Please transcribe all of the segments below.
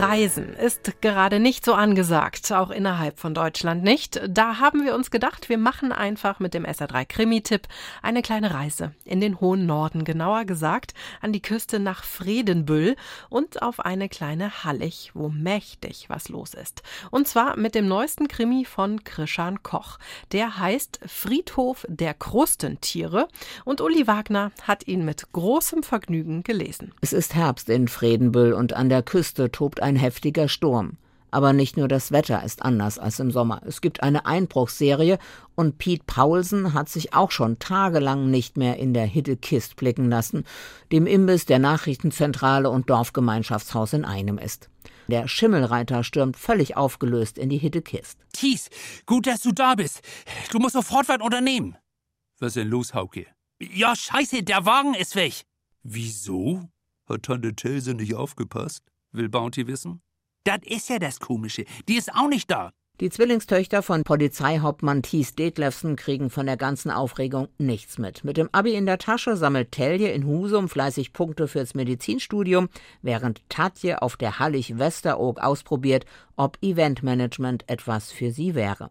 Reisen ist gerade nicht so angesagt, auch innerhalb von Deutschland nicht. Da haben wir uns gedacht, wir machen einfach mit dem SR3 Krimi-Tipp eine kleine Reise in den hohen Norden, genauer gesagt an die Küste nach Fredenbüll und auf eine kleine Hallig, wo mächtig was los ist. Und zwar mit dem neuesten Krimi von Krishan Koch. Der heißt Friedhof der Krustentiere und Uli Wagner hat ihn mit großem Vergnügen gelesen. Es ist Herbst in Fredenbüll und an der Küste tobt ein ein heftiger Sturm. Aber nicht nur das Wetter ist anders als im Sommer. Es gibt eine Einbruchsserie und Pete Paulsen hat sich auch schon tagelang nicht mehr in der Hittekist blicken lassen, dem Imbiss der Nachrichtenzentrale und Dorfgemeinschaftshaus in einem ist. Der Schimmelreiter stürmt völlig aufgelöst in die Hittekist. Thies, gut, dass du da bist. Du musst sofort was unternehmen. Was ist denn los, Hauke? Ja, scheiße, der Wagen ist weg. Wieso? Hat Tante Telse nicht aufgepasst? Will Bounty wissen. Das ist ja das Komische. Die ist auch nicht da. Die Zwillingstöchter von Polizeihauptmann Thies Detlefsen kriegen von der ganzen Aufregung nichts mit. Mit dem Abi in der Tasche sammelt Telje in Husum fleißig Punkte fürs Medizinstudium, während Tatje auf der Hallig Westeroog ausprobiert, ob Eventmanagement etwas für sie wäre.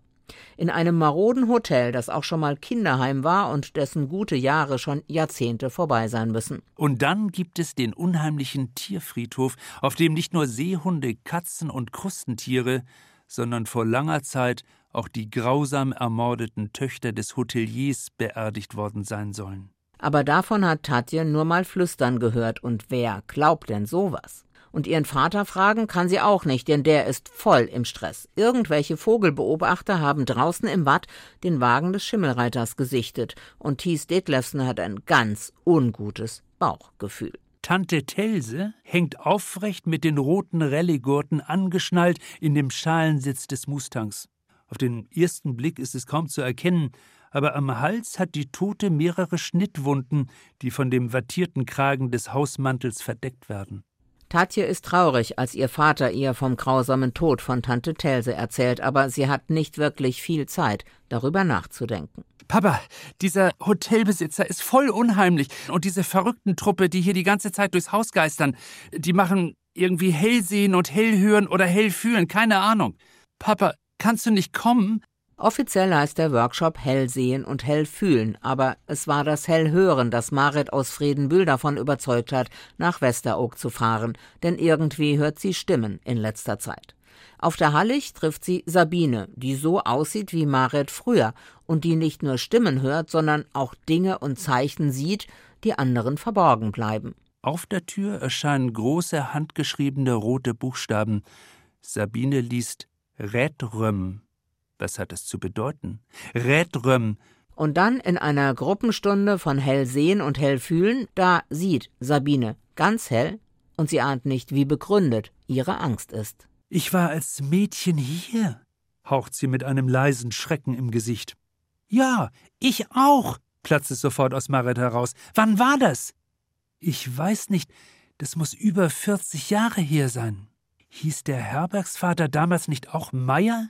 In einem maroden Hotel, das auch schon mal Kinderheim war und dessen gute Jahre schon Jahrzehnte vorbei sein müssen. Und dann gibt es den unheimlichen Tierfriedhof, auf dem nicht nur Seehunde, Katzen und Krustentiere, sondern vor langer Zeit auch die grausam ermordeten Töchter des Hoteliers beerdigt worden sein sollen. Aber davon hat Tatje nur mal flüstern gehört, und wer glaubt denn sowas? Und ihren Vater fragen kann sie auch nicht, denn der ist voll im Stress. Irgendwelche Vogelbeobachter haben draußen im Watt den Wagen des Schimmelreiters gesichtet und Thies Detlefsen hat ein ganz ungutes Bauchgefühl. Tante Telse hängt aufrecht mit den roten Rallye-Gurten angeschnallt in dem Schalensitz des Mustangs. Auf den ersten Blick ist es kaum zu erkennen, aber am Hals hat die Tote mehrere Schnittwunden, die von dem wattierten Kragen des Hausmantels verdeckt werden. Tatje ist traurig, als ihr Vater ihr vom grausamen Tod von Tante Telse erzählt, aber sie hat nicht wirklich viel Zeit, darüber nachzudenken. Papa, dieser Hotelbesitzer ist voll unheimlich. Und diese verrückten Truppe, die hier die ganze Zeit durchs Haus geistern, die machen irgendwie Hellsehen und Hellhören oder Hellfühlen, keine Ahnung. Papa, kannst du nicht kommen? Offiziell heißt der Workshop Hellsehen und Hellfühlen, aber es war das Hellhören, das Marit aus Fredenbühl davon überzeugt hat, nach Westeroog zu fahren, denn irgendwie hört sie Stimmen in letzter Zeit. Auf der Hallig trifft sie Sabine, die so aussieht wie Marit früher und die nicht nur Stimmen hört, sondern auch Dinge und Zeichen sieht, die anderen verborgen bleiben. Auf der Tür erscheinen große handgeschriebene rote Buchstaben. Sabine liest Redröm was hat es zu bedeuten? Redröm. Und dann in einer Gruppenstunde von hell sehen und hell fühlen, da sieht Sabine ganz hell und sie ahnt nicht, wie begründet ihre Angst ist. Ich war als Mädchen hier, haucht sie mit einem leisen Schrecken im Gesicht. Ja, ich auch, platzt es sofort aus Marit heraus. Wann war das? Ich weiß nicht, das muss über 40 Jahre her sein. Hieß der Herbergsvater damals nicht auch Meier?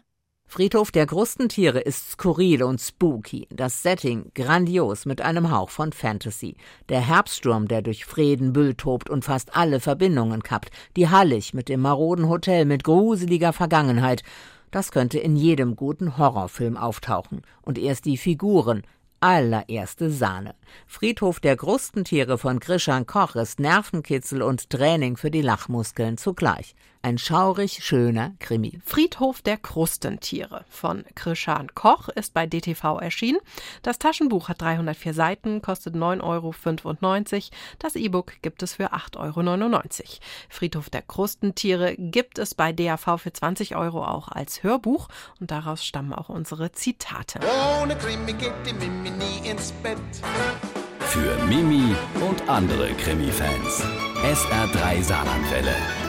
Friedhof der Krustentiere ist skurril und spooky, das Setting grandios mit einem Hauch von Fantasy. Der Herbststurm, der durch Fredenbüll tobt und fast alle Verbindungen kappt, die Hallig mit dem maroden Hotel mit gruseliger Vergangenheit. Das könnte in jedem guten Horrorfilm auftauchen. Und erst die Figuren, allererste Sahne. Friedhof der Krustentiere von Grischan Koch ist Nervenkitzel und Training für die Lachmuskeln zugleich. Ein schaurig schöner Krimi. Friedhof der Krustentiere von Krishan Koch ist bei DTV erschienen. Das Taschenbuch hat 304 Seiten, kostet 9,95 Euro. Das E-Book gibt es für 8,99 Euro. Friedhof der Krustentiere gibt es bei DAV für 20 Euro auch als Hörbuch und daraus stammen auch unsere Zitate. Ohne Krimi geht die Mimi nie ins Bett. Für Mimi und andere Krimi-Fans. SR3 Saarlandwelle.